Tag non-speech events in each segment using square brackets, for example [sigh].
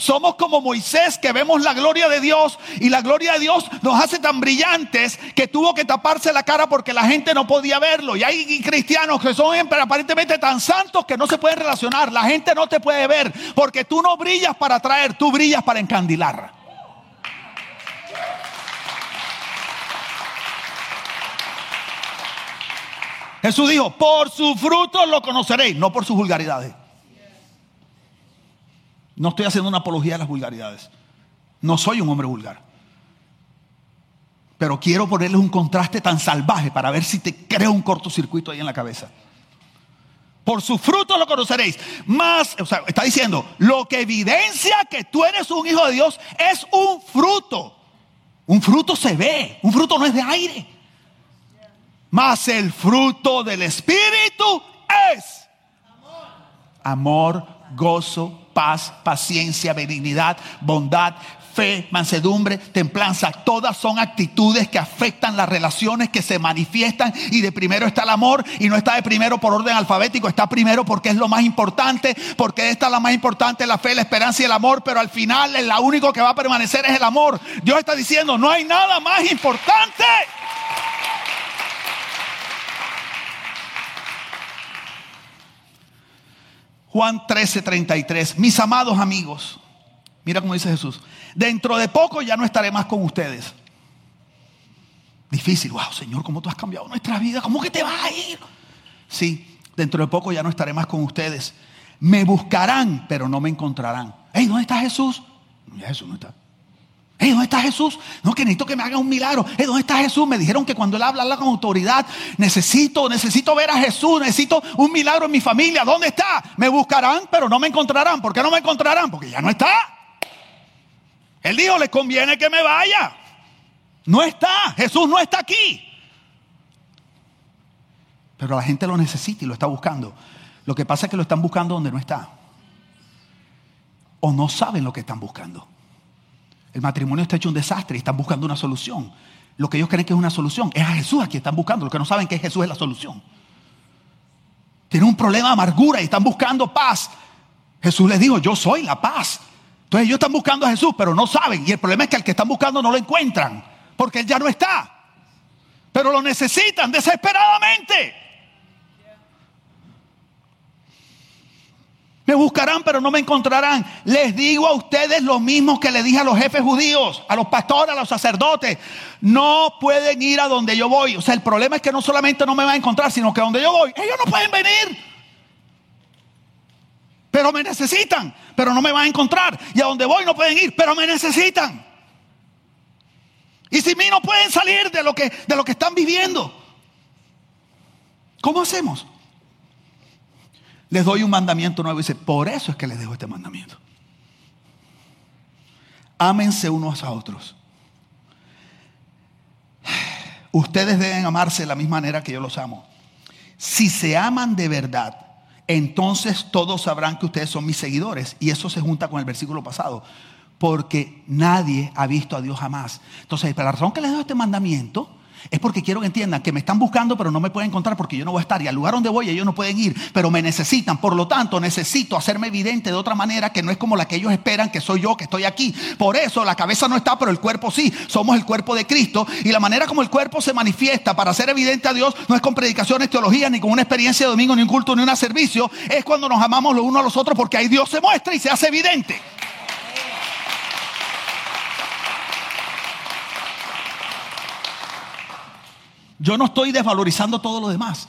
somos como Moisés que vemos la gloria de Dios y la gloria de Dios nos hace tan brillantes que tuvo que taparse la cara porque la gente no podía verlo. Y hay cristianos que son aparentemente tan santos que no se pueden relacionar. La gente no te puede ver porque tú no brillas para atraer, tú brillas para encandilar. Jesús dijo, por sus frutos lo conoceréis, no por sus vulgaridades. No estoy haciendo una apología de las vulgaridades. No soy un hombre vulgar. Pero quiero ponerles un contraste tan salvaje para ver si te creo un cortocircuito ahí en la cabeza. Por sus frutos lo conoceréis. Más, o sea, está diciendo, lo que evidencia que tú eres un hijo de Dios es un fruto. Un fruto se ve, un fruto no es de aire. Mas el fruto del Espíritu es amor, gozo, paz, paciencia, benignidad, bondad, fe, mansedumbre, templanza. Todas son actitudes que afectan las relaciones, que se manifiestan. Y de primero está el amor. Y no está de primero por orden alfabético, está primero porque es lo más importante. Porque esta es la más importante, la fe, la esperanza y el amor. Pero al final, la único que va a permanecer es el amor. Dios está diciendo, no hay nada más importante. Juan 13, 33. Mis amados amigos, mira cómo dice Jesús, dentro de poco ya no estaré más con ustedes. Difícil, wow, Señor, ¿cómo tú has cambiado nuestra vida? ¿Cómo que te vas a ir? Sí, dentro de poco ya no estaré más con ustedes. Me buscarán, pero no me encontrarán. Hey, ¿dónde está Jesús? Ya Jesús no está. Hey, ¿dónde está Jesús? No, que necesito que me haga un milagro. Hey, ¿dónde está Jesús? Me dijeron que cuando él habla, habla con autoridad. Necesito, necesito ver a Jesús. Necesito un milagro en mi familia. ¿Dónde está? Me buscarán, pero no me encontrarán. ¿Por qué no me encontrarán? Porque ya no está. Él dijo, les conviene que me vaya. No está. Jesús no está aquí. Pero la gente lo necesita y lo está buscando. Lo que pasa es que lo están buscando donde no está. O no saben lo que están buscando. El matrimonio está hecho un desastre y están buscando una solución. Lo que ellos creen que es una solución es a Jesús a quien están buscando. Lo que no saben que Jesús es la solución. Tienen un problema de amargura y están buscando paz. Jesús les dijo, yo soy la paz. Entonces ellos están buscando a Jesús, pero no saben. Y el problema es que al que están buscando no lo encuentran, porque Él ya no está. Pero lo necesitan desesperadamente. Me buscarán, pero no me encontrarán. Les digo a ustedes lo mismo que le dije a los jefes judíos, a los pastores, a los sacerdotes. No pueden ir a donde yo voy. O sea, el problema es que no solamente no me van a encontrar, sino que a donde yo voy, ellos no pueden venir. Pero me necesitan, pero no me van a encontrar. Y a donde voy no pueden ir, pero me necesitan. Y si mí no pueden salir de lo que, de lo que están viviendo, ¿cómo hacemos? Les doy un mandamiento nuevo. Y dice, por eso es que les dejo este mandamiento. Ámense unos a otros. Ustedes deben amarse de la misma manera que yo los amo. Si se aman de verdad, entonces todos sabrán que ustedes son mis seguidores. Y eso se junta con el versículo pasado. Porque nadie ha visto a Dios jamás. Entonces, la razón que les doy este mandamiento es porque quiero que entiendan que me están buscando, pero no me pueden encontrar porque yo no voy a estar. Y al lugar donde voy, ellos no pueden ir, pero me necesitan. Por lo tanto, necesito hacerme evidente de otra manera que no es como la que ellos esperan, que soy yo, que estoy aquí. Por eso la cabeza no está, pero el cuerpo sí. Somos el cuerpo de Cristo. Y la manera como el cuerpo se manifiesta para hacer evidente a Dios no es con predicaciones, teologías, ni con una experiencia de domingo, ni un culto, ni un servicio. Es cuando nos amamos los unos a los otros porque ahí Dios se muestra y se hace evidente. Yo no estoy desvalorizando todo lo demás.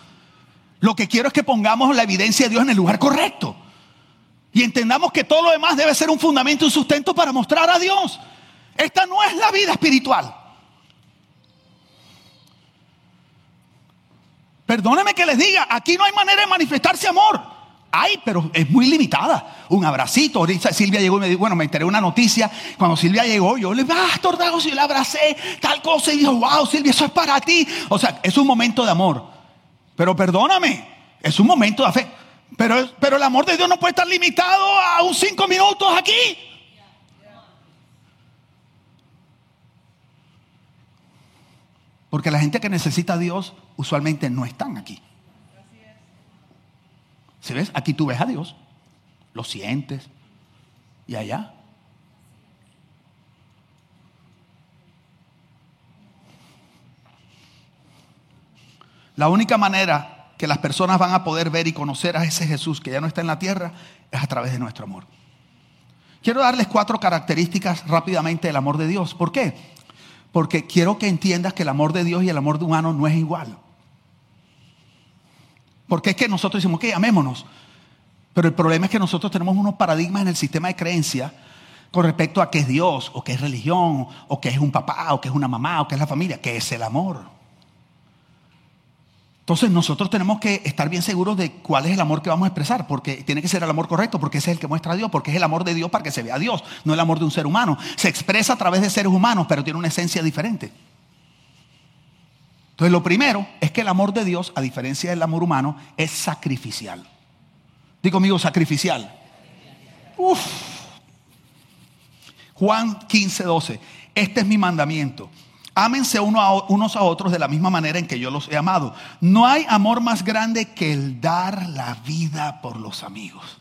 Lo que quiero es que pongamos la evidencia de Dios en el lugar correcto. Y entendamos que todo lo demás debe ser un fundamento un sustento para mostrar a Dios. Esta no es la vida espiritual. Perdóneme que les diga, aquí no hay manera de manifestarse amor. Hay, pero es muy limitada. Un abracito. Ahorita Silvia llegó y me dijo, bueno, me enteré una noticia. Cuando Silvia llegó, yo le dije, ah, Tordago, si la abracé, tal cosa. Y dijo, wow, Silvia, eso es para ti. O sea, es un momento de amor. Pero perdóname, es un momento de fe. Pero, pero el amor de Dios no puede estar limitado a un cinco minutos aquí. Porque la gente que necesita a Dios usualmente no están aquí. ¿Se ves? Aquí tú ves a Dios, lo sientes, y allá. La única manera que las personas van a poder ver y conocer a ese Jesús que ya no está en la tierra es a través de nuestro amor. Quiero darles cuatro características rápidamente del amor de Dios. ¿Por qué? Porque quiero que entiendas que el amor de Dios y el amor de humano no es igual. Porque es que nosotros decimos, que amémonos. Pero el problema es que nosotros tenemos unos paradigmas en el sistema de creencia con respecto a qué es Dios, o qué es religión, o qué es un papá, o qué es una mamá, o qué es la familia, qué es el amor. Entonces nosotros tenemos que estar bien seguros de cuál es el amor que vamos a expresar, porque tiene que ser el amor correcto, porque ese es el que muestra a Dios, porque es el amor de Dios para que se vea a Dios, no el amor de un ser humano. Se expresa a través de seres humanos, pero tiene una esencia diferente. Entonces lo primero es que el amor de Dios, a diferencia del amor humano, es sacrificial. Digo conmigo, sacrificial. Uf. Juan 15, 12. Este es mi mandamiento Ámense unos a otros de la misma manera en que yo los he amado. No hay amor más grande que el dar la vida por los amigos.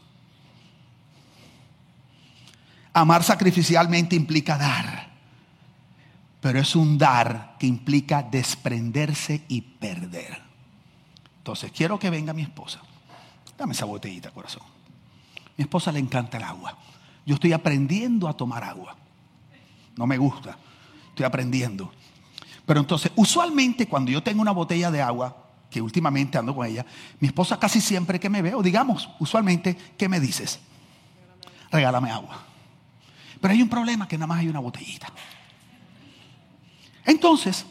Amar sacrificialmente implica dar, pero es un dar que implica desprenderse y perder. Entonces, quiero que venga mi esposa. Dame esa botellita, corazón. Mi esposa le encanta el agua. Yo estoy aprendiendo a tomar agua. No me gusta. Estoy aprendiendo. Pero entonces, usualmente cuando yo tengo una botella de agua, que últimamente ando con ella, mi esposa casi siempre que me veo, digamos, usualmente, ¿qué me dices? Regálame agua. Pero hay un problema que nada más hay una botellita. Entonces,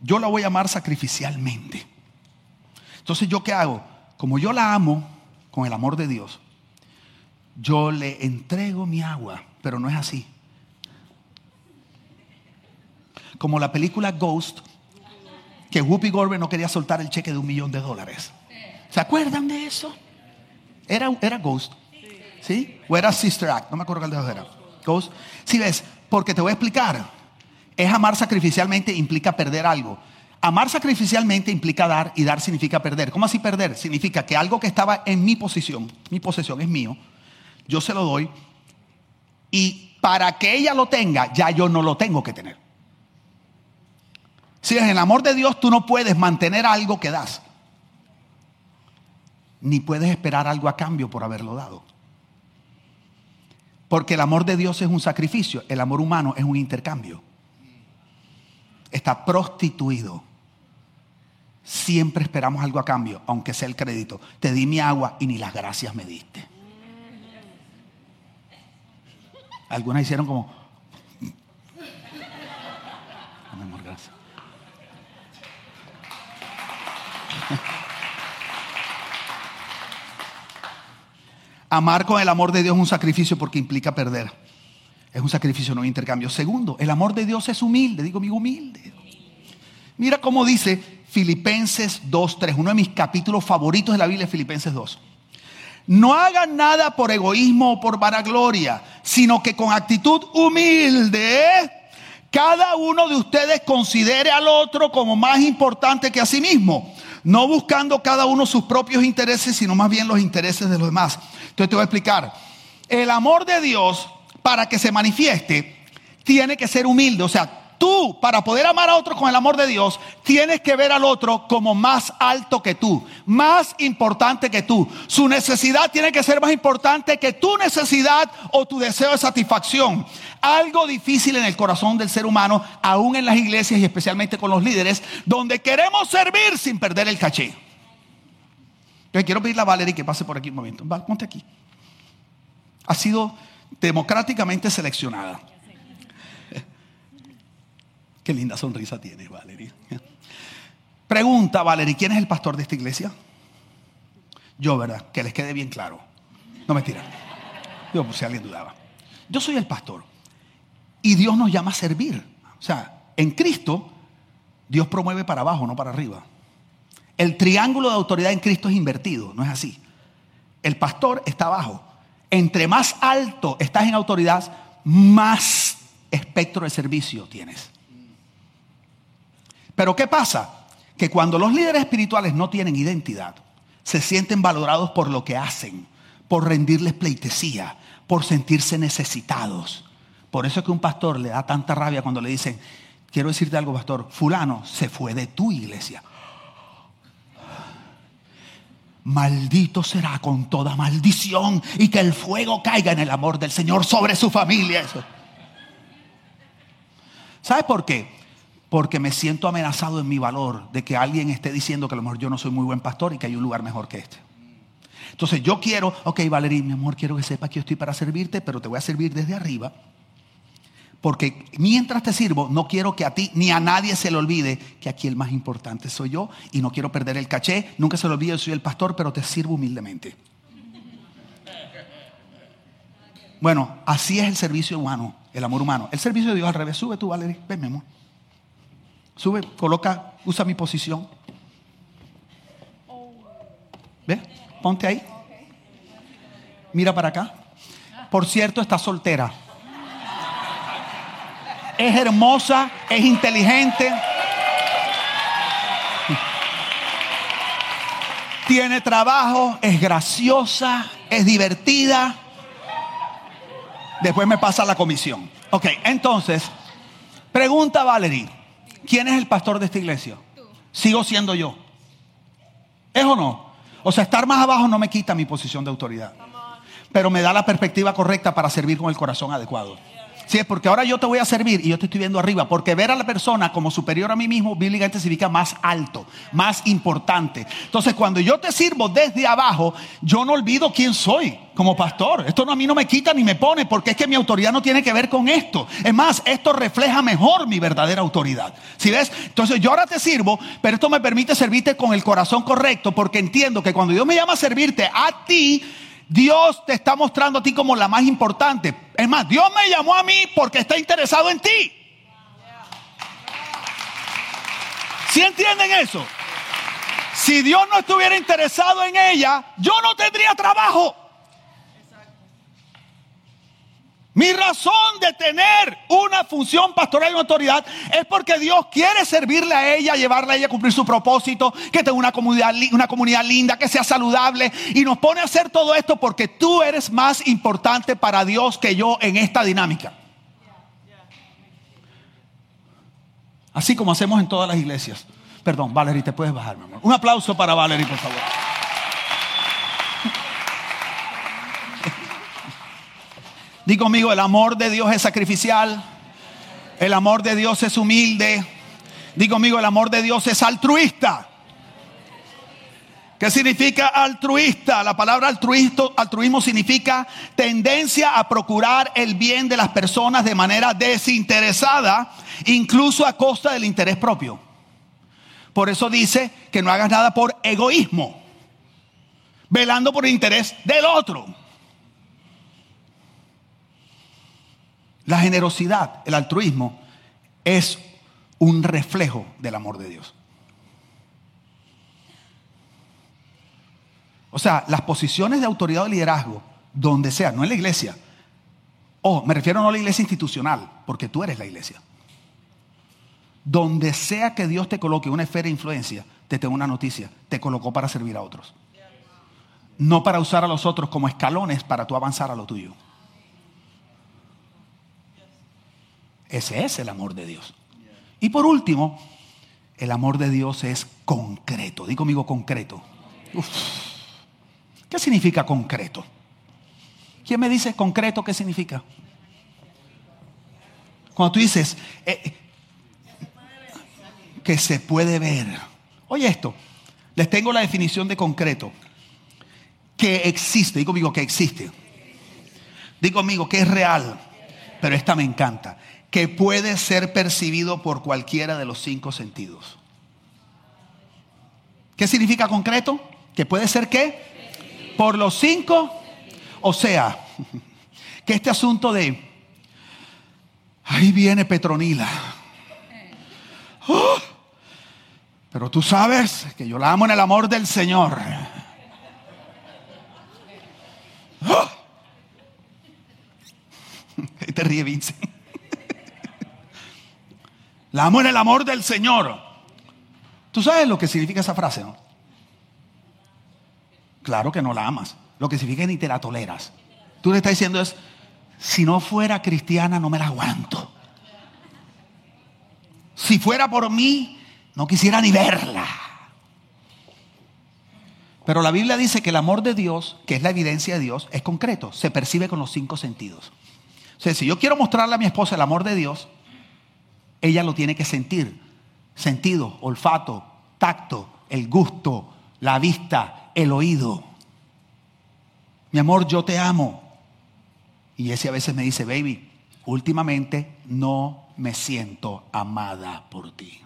yo la voy a amar sacrificialmente. Entonces, ¿yo qué hago? Como yo la amo con el amor de Dios, yo le entrego mi agua, pero no es así. Como la película Ghost, que Whoopi Goldberg no quería soltar el cheque de un millón de dólares. ¿Se acuerdan de eso? Era, era Ghost. ¿Sí? O era Sister Act. No me acuerdo cuál de era. Ghost. Sí, ves, porque te voy a explicar. Es amar sacrificialmente implica perder algo. Amar sacrificialmente implica dar y dar significa perder. ¿Cómo así perder? Significa que algo que estaba en mi posición, mi posesión es mío, yo se lo doy y para que ella lo tenga, ya yo no lo tengo que tener. Si en el amor de Dios tú no puedes mantener algo que das, ni puedes esperar algo a cambio por haberlo dado. Porque el amor de Dios es un sacrificio, el amor humano es un intercambio. Está prostituido. Siempre esperamos algo a cambio, aunque sea el crédito. Te di mi agua y ni las gracias me diste. Algunas hicieron como, [laughs] Amar con el amor de Dios es un sacrificio porque implica perder. Es un sacrificio, no un intercambio. Segundo, el amor de Dios es humilde. Digo, amigo, humilde. Mira cómo dice Filipenses 2.3, uno de mis capítulos favoritos de la Biblia, Filipenses 2. No hagan nada por egoísmo o por vanagloria, sino que con actitud humilde, cada uno de ustedes considere al otro como más importante que a sí mismo no buscando cada uno sus propios intereses, sino más bien los intereses de los demás. Entonces te voy a explicar. El amor de Dios, para que se manifieste, tiene que ser humilde. O sea, Tú, para poder amar a otro con el amor de Dios, tienes que ver al otro como más alto que tú, más importante que tú. Su necesidad tiene que ser más importante que tu necesidad o tu deseo de satisfacción. Algo difícil en el corazón del ser humano, aún en las iglesias y especialmente con los líderes, donde queremos servir sin perder el caché. Yo quiero pedirle a Valerie que pase por aquí un momento. Ponte aquí. Ha sido democráticamente seleccionada. Qué linda sonrisa tiene, Valeria. Pregunta, Valeria, ¿quién es el pastor de esta iglesia? Yo, ¿verdad? Que les quede bien claro. No me tiran. Yo, por si alguien dudaba. Yo soy el pastor. Y Dios nos llama a servir. O sea, en Cristo, Dios promueve para abajo, no para arriba. El triángulo de autoridad en Cristo es invertido, no es así. El pastor está abajo. Entre más alto estás en autoridad, más espectro de servicio tienes. Pero ¿qué pasa? Que cuando los líderes espirituales no tienen identidad, se sienten valorados por lo que hacen, por rendirles pleitesía, por sentirse necesitados. Por eso es que un pastor le da tanta rabia cuando le dicen, quiero decirte algo, pastor, fulano se fue de tu iglesia. Maldito será con toda maldición y que el fuego caiga en el amor del Señor sobre su familia. Eso. ¿Sabes por qué? Porque me siento amenazado en mi valor de que alguien esté diciendo que a lo mejor yo no soy muy buen pastor y que hay un lugar mejor que este. Entonces yo quiero, ok Valerie, mi amor, quiero que sepas que yo estoy para servirte, pero te voy a servir desde arriba. Porque mientras te sirvo, no quiero que a ti ni a nadie se le olvide que aquí el más importante soy yo y no quiero perder el caché. Nunca se le olvide, soy el pastor, pero te sirvo humildemente. Bueno, así es el servicio humano, el amor humano. El servicio de Dios al revés. Sube tú, Valerie. Ven, mi amor. Sube, coloca, usa mi posición. ¿Ve? Ponte ahí. Mira para acá. Por cierto, está soltera. Es hermosa, es inteligente. Tiene trabajo, es graciosa, es divertida. Después me pasa la comisión. Ok, entonces, pregunta Valerie, ¿quién es el pastor de esta iglesia? Sigo siendo yo. ¿Es o no? O sea, estar más abajo no me quita mi posición de autoridad. Pero me da la perspectiva correcta para servir con el corazón adecuado. Sí, es porque ahora yo te voy a servir y yo te estoy viendo arriba. Porque ver a la persona como superior a mí mismo, bíblicamente significa más alto, más importante. Entonces, cuando yo te sirvo desde abajo, yo no olvido quién soy como pastor. Esto no, a mí no me quita ni me pone, porque es que mi autoridad no tiene que ver con esto. Es más, esto refleja mejor mi verdadera autoridad. ¿Sí ves? Entonces, yo ahora te sirvo, pero esto me permite servirte con el corazón correcto, porque entiendo que cuando Dios me llama a servirte a ti, Dios te está mostrando a ti como la más importante. Es más, Dios me llamó a mí porque está interesado en ti. ¿Sí entienden eso? Si Dios no estuviera interesado en ella, yo no tendría trabajo. Mi razón de tener una función pastoral y autoridad es porque Dios quiere servirle a ella, llevarla a ella a cumplir su propósito, que tenga una comunidad, una comunidad linda, que sea saludable. Y nos pone a hacer todo esto porque tú eres más importante para Dios que yo en esta dinámica. Así como hacemos en todas las iglesias. Perdón, Valerie, te puedes bajar, mi amor. Un aplauso para Valerie, por favor. Digo conmigo, el amor de Dios es sacrificial. El amor de Dios es humilde. Digo conmigo, el amor de Dios es altruista. ¿Qué significa altruista? La palabra altruismo, altruismo significa tendencia a procurar el bien de las personas de manera desinteresada, incluso a costa del interés propio. Por eso dice que no hagas nada por egoísmo, velando por el interés del otro. La generosidad, el altruismo, es un reflejo del amor de Dios. O sea, las posiciones de autoridad o liderazgo, donde sea, no en la iglesia. O me refiero no a la iglesia institucional, porque tú eres la iglesia. Donde sea que Dios te coloque una esfera de influencia, te tengo una noticia, te colocó para servir a otros. No para usar a los otros como escalones para tú avanzar a lo tuyo. Ese es el amor de Dios. Y por último, el amor de Dios es concreto. Digo conmigo concreto. ¿Qué significa concreto? ¿Quién me dice concreto qué significa? Cuando tú dices eh, que se puede ver. Oye esto, les tengo la definición de concreto. Que existe, digo conmigo que existe. Digo conmigo que es real, pero esta me encanta que puede ser percibido por cualquiera de los cinco sentidos. ¿Qué significa concreto? Que puede ser qué? Por los cinco. O sea, [laughs] que este asunto de, ahí viene Petronila. ¡Oh! pero tú sabes que yo la amo en el amor del Señor. ¡Oh! Te ríe Vincent. La amo en el amor del Señor. ¿Tú sabes lo que significa esa frase? No? Claro que no la amas. Lo que significa ni te la toleras. Tú le estás diciendo es, si no fuera cristiana no me la aguanto. Si fuera por mí, no quisiera ni verla. Pero la Biblia dice que el amor de Dios, que es la evidencia de Dios, es concreto, se percibe con los cinco sentidos. O sea, si yo quiero mostrarle a mi esposa el amor de Dios, ella lo tiene que sentir. Sentido, olfato, tacto, el gusto, la vista, el oído. Mi amor, yo te amo. Y ese a veces me dice, baby, últimamente no me siento amada por ti.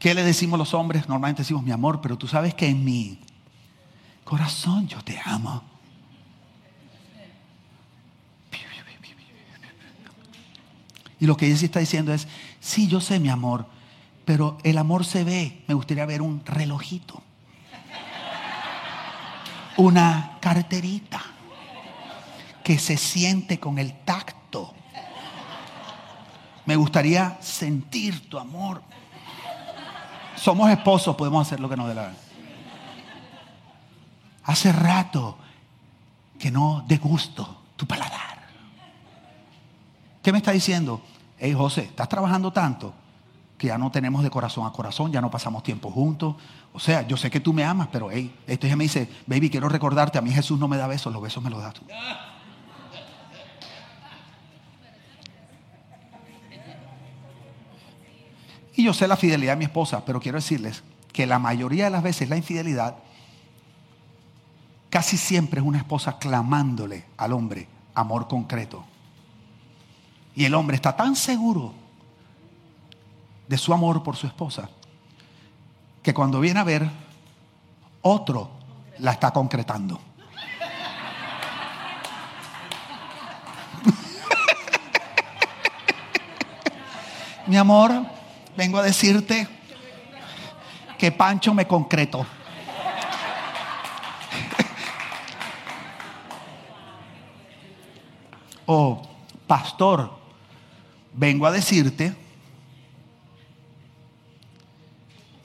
¿Qué le decimos los hombres? Normalmente decimos mi amor, pero tú sabes que en mi corazón yo te amo. Y lo que ella está diciendo es, sí, yo sé mi amor, pero el amor se ve. Me gustaría ver un relojito, una carterita que se siente con el tacto. Me gustaría sentir tu amor. Somos esposos, podemos hacer lo que nos dé la gana. Hace rato que no degusto tu paladar. ¿Qué me está diciendo? Hey José, estás trabajando tanto que ya no tenemos de corazón a corazón, ya no pasamos tiempo juntos. O sea, yo sé que tú me amas, pero hey, esto ya me dice, baby, quiero recordarte, a mí Jesús no me da besos, los besos me los das tú. Y yo sé la fidelidad de mi esposa, pero quiero decirles que la mayoría de las veces la infidelidad casi siempre es una esposa clamándole al hombre amor concreto. Y el hombre está tan seguro de su amor por su esposa que cuando viene a ver, otro la está concretando. [laughs] Mi amor, vengo a decirte que Pancho me concretó. [laughs] oh, pastor, vengo a decirte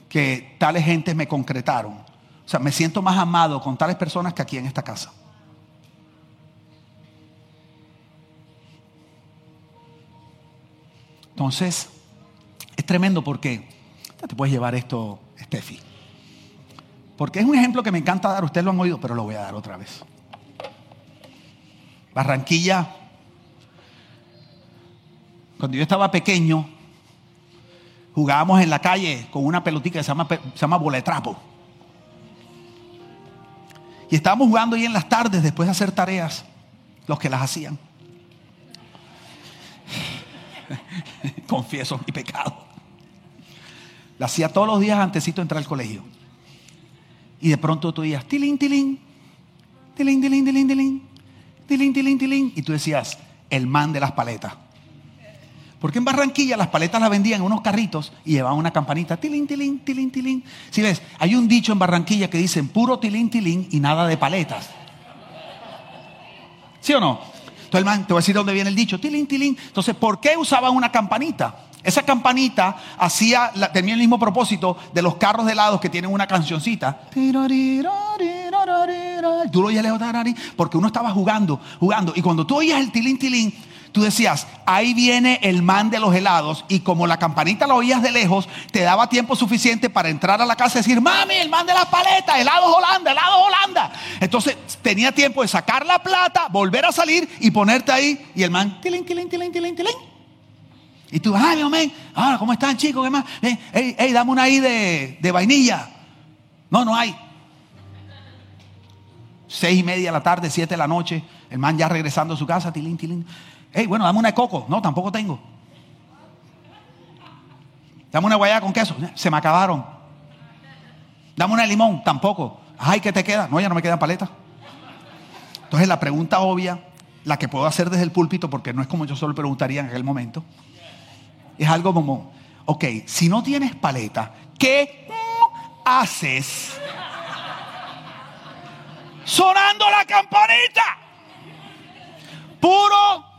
que tales gentes me concretaron. O sea, me siento más amado con tales personas que aquí en esta casa. Entonces, es tremendo porque te puedes llevar esto, Steffi. Porque es un ejemplo que me encanta dar, ustedes lo han oído, pero lo voy a dar otra vez. Barranquilla cuando yo estaba pequeño, jugábamos en la calle con una pelotita que se llama, se llama boletrapo. Y estábamos jugando ahí en las tardes después de hacer tareas, los que las hacían. [laughs] Confieso mi pecado. La hacía todos los días antesito de entrar al colegio. Y de pronto tú oías, tilín, tilín, tilín, tilín, tilín, tilín, tilín, tilín, tilín. Y tú decías, el man de las paletas. Porque en Barranquilla las paletas las vendían en unos carritos y llevaban una campanita, tilín, tilín, tilín, tilín. Si ves, hay un dicho en Barranquilla que dicen puro tilín, tilín y nada de paletas. ¿Sí o no? Entonces, el man, te voy a decir dónde viene el dicho, tilín, tilín. Entonces, ¿por qué usaban una campanita? Esa campanita hacía, tenía el mismo propósito de los carros de helados que tienen una cancioncita. Tú lo oyes porque uno estaba jugando, jugando. Y cuando tú oías el tilín, tilín, tú decías, ahí viene el man de los helados y como la campanita la oías de lejos, te daba tiempo suficiente para entrar a la casa y decir, mami, el man de la paleta, helados Holanda, helados Holanda. Entonces tenía tiempo de sacar la plata, volver a salir y ponerte ahí y el man, tilín, tilín, tilín, tilín, tilín. Y tú, ay, mi amén, ahora, ¿cómo están chicos? ¿Qué más? Ey, dame una ahí de, de vainilla. No, no hay. Seis y media de la tarde, siete de la noche, el man ya regresando a su casa, tilín, tilín. Hey, bueno, dame una de coco. No, tampoco tengo. Dame una guayaba con queso. Se me acabaron. Dame una de limón. Tampoco. Ay, ¿qué te queda? No, ya no me quedan paletas. Entonces la pregunta obvia, la que puedo hacer desde el púlpito, porque no es como yo solo preguntaría en aquel momento, es algo como, ok, si no tienes paleta, ¿qué haces sonando la campanita? Puro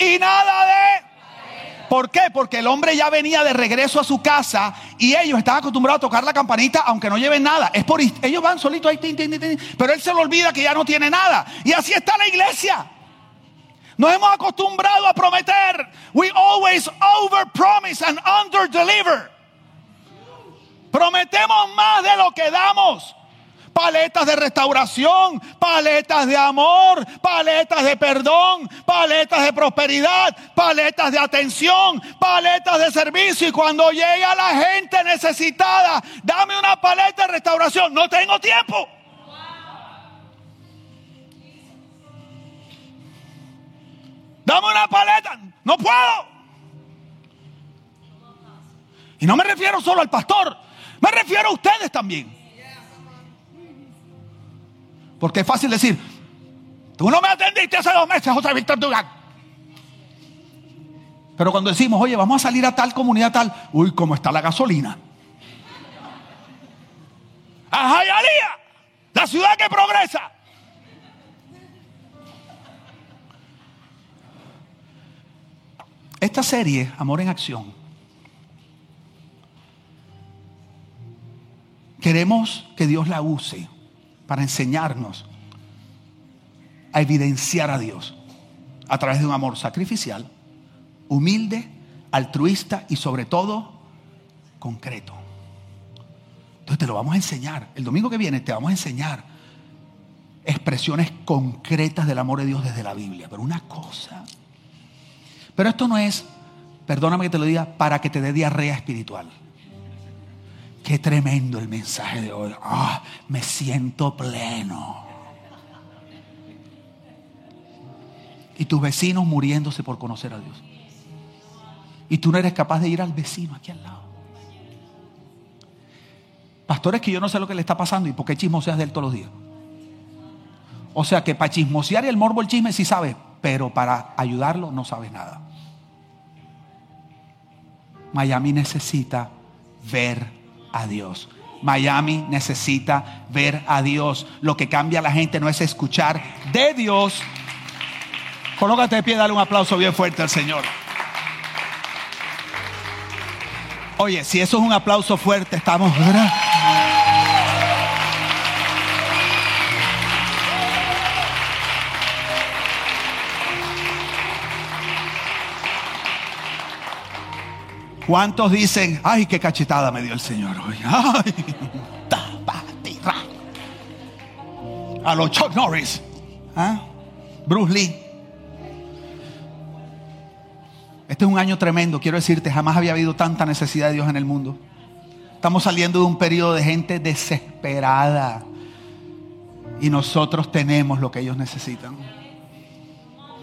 y nada de... ¿Por qué? Porque el hombre ya venía de regreso a su casa y ellos estaban acostumbrados a tocar la campanita aunque no lleven nada. Es por ellos van solitos ahí, pero él se le olvida que ya no tiene nada. Y así está la iglesia. Nos hemos acostumbrado a prometer. We always over promise and under deliver. Prometemos más de lo que damos. Paletas de restauración, paletas de amor, paletas de perdón, paletas de prosperidad, paletas de atención, paletas de servicio. Y cuando llega la gente necesitada, dame una paleta de restauración. No tengo tiempo. Dame una paleta. No puedo. Y no me refiero solo al pastor. Me refiero a ustedes también. Porque es fácil decir, tú no me atendiste hace dos meses, José Víctor Dugan. Pero cuando decimos, oye, vamos a salir a tal comunidad tal, uy, ¿cómo está la gasolina? A la ciudad que progresa. Esta serie, Amor en Acción, queremos que Dios la use para enseñarnos a evidenciar a Dios a través de un amor sacrificial, humilde, altruista y sobre todo concreto. Entonces te lo vamos a enseñar. El domingo que viene te vamos a enseñar expresiones concretas del amor de Dios desde la Biblia. Pero una cosa pero esto no es, perdóname que te lo diga, para que te dé diarrea espiritual. Qué tremendo el mensaje de hoy. Ah, me siento pleno. Y tus vecinos muriéndose por conocer a Dios. Y tú no eres capaz de ir al vecino aquí al lado. Pastores que yo no sé lo que le está pasando y por qué chismoseas de él todos los días. O sea que para chismosear y el morbo el chisme sí sabes, pero para ayudarlo no sabes nada. Miami necesita ver a Dios. Miami necesita ver a Dios. Lo que cambia a la gente no es escuchar de Dios. Colócate de pie, dale un aplauso bien fuerte al Señor. Oye, si eso es un aplauso fuerte, estamos... ¿Cuántos dicen, ay, qué cachetada me dio el Señor hoy? [laughs] Ay, a los Chuck Norris, ¿ah? Bruce Lee. Este es un año tremendo, quiero decirte, jamás había habido tanta necesidad de Dios en el mundo. Estamos saliendo de un periodo de gente desesperada y nosotros tenemos lo que ellos necesitan.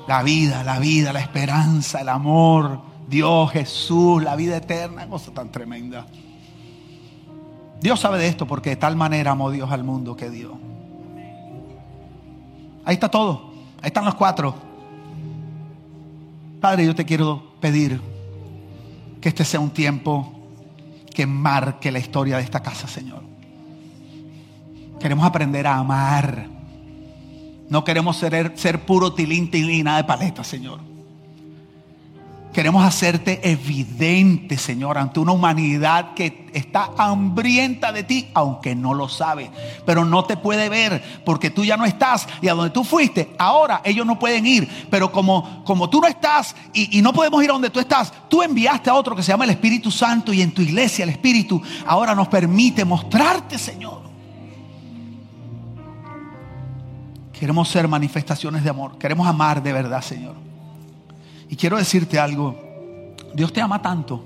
La vida, la vida, la esperanza, el amor, Dios, Jesús, la vida eterna, cosa tan tremenda. Dios sabe de esto porque de tal manera amó Dios al mundo que dio. Ahí está todo. Ahí están los cuatro. Padre, yo te quiero pedir que este sea un tiempo que marque la historia de esta casa, Señor. Queremos aprender a amar. No queremos ser, ser puro tilín, tilín, nada de paleta, Señor. Queremos hacerte evidente, Señor, ante una humanidad que está hambrienta de ti, aunque no lo sabe. Pero no te puede ver porque tú ya no estás. Y a donde tú fuiste, ahora ellos no pueden ir. Pero como, como tú no estás y, y no podemos ir a donde tú estás, tú enviaste a otro que se llama el Espíritu Santo y en tu iglesia el Espíritu ahora nos permite mostrarte, Señor. Queremos ser manifestaciones de amor. Queremos amar de verdad, Señor. Y quiero decirte algo, Dios te ama tanto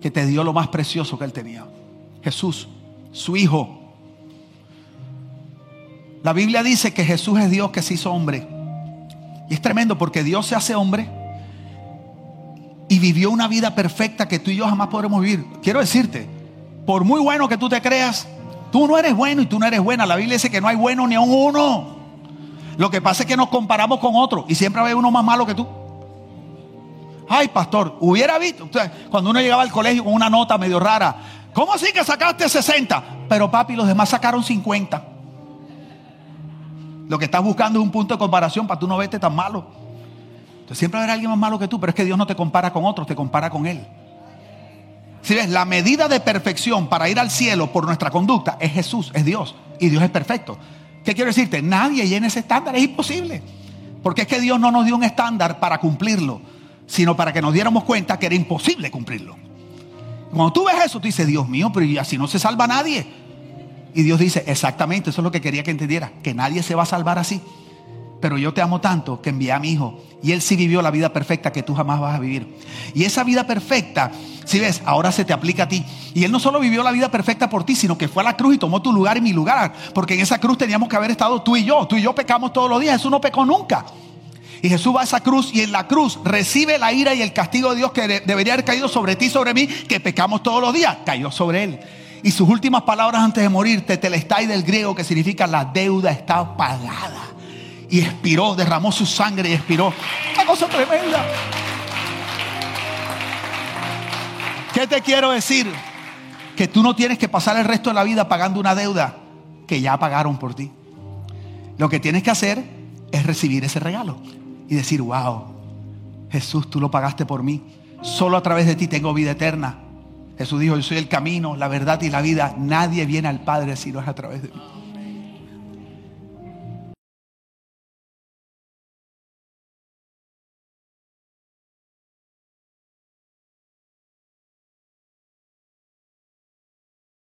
que te dio lo más precioso que Él tenía. Jesús, su Hijo. La Biblia dice que Jesús es Dios que se hizo hombre. Y es tremendo porque Dios se hace hombre y vivió una vida perfecta que tú y yo jamás podremos vivir. Quiero decirte, por muy bueno que tú te creas, tú no eres bueno y tú no eres buena. La Biblia dice que no hay bueno ni a un uno. Lo que pasa es que nos comparamos con otros y siempre hay uno más malo que tú. Ay, pastor, hubiera visto. cuando uno llegaba al colegio con una nota medio rara, ¿cómo así que sacaste 60? Pero papi, los demás sacaron 50. Lo que estás buscando es un punto de comparación para tú no verte tan malo. Entonces siempre habrá alguien más malo que tú, pero es que Dios no te compara con otros, te compara con Él. Si ves, la medida de perfección para ir al cielo por nuestra conducta es Jesús, es Dios. Y Dios es perfecto. ¿Qué quiero decirte? Nadie llena ese estándar, es imposible. Porque es que Dios no nos dio un estándar para cumplirlo, sino para que nos diéramos cuenta que era imposible cumplirlo. Cuando tú ves eso, tú dices, Dios mío, pero así no se salva nadie. Y Dios dice, exactamente, eso es lo que quería que entendiera, que nadie se va a salvar así. Pero yo te amo tanto que envié a mi hijo y él sí vivió la vida perfecta que tú jamás vas a vivir. Y esa vida perfecta, si ves, ahora se te aplica a ti. Y él no solo vivió la vida perfecta por ti, sino que fue a la cruz y tomó tu lugar y mi lugar. Porque en esa cruz teníamos que haber estado tú y yo. Tú y yo pecamos todos los días. Jesús no pecó nunca. Y Jesús va a esa cruz y en la cruz recibe la ira y el castigo de Dios que debería haber caído sobre ti sobre mí, que pecamos todos los días. Cayó sobre él. Y sus últimas palabras antes de morir, tetelestai del griego, que significa la deuda está pagada y expiró, derramó su sangre y expiró. Una cosa tremenda. ¿Qué te quiero decir? Que tú no tienes que pasar el resto de la vida pagando una deuda que ya pagaron por ti. Lo que tienes que hacer es recibir ese regalo y decir, wow, Jesús, tú lo pagaste por mí. Solo a través de ti tengo vida eterna. Jesús dijo, yo soy el camino, la verdad y la vida. Nadie viene al Padre si no es a través de mí.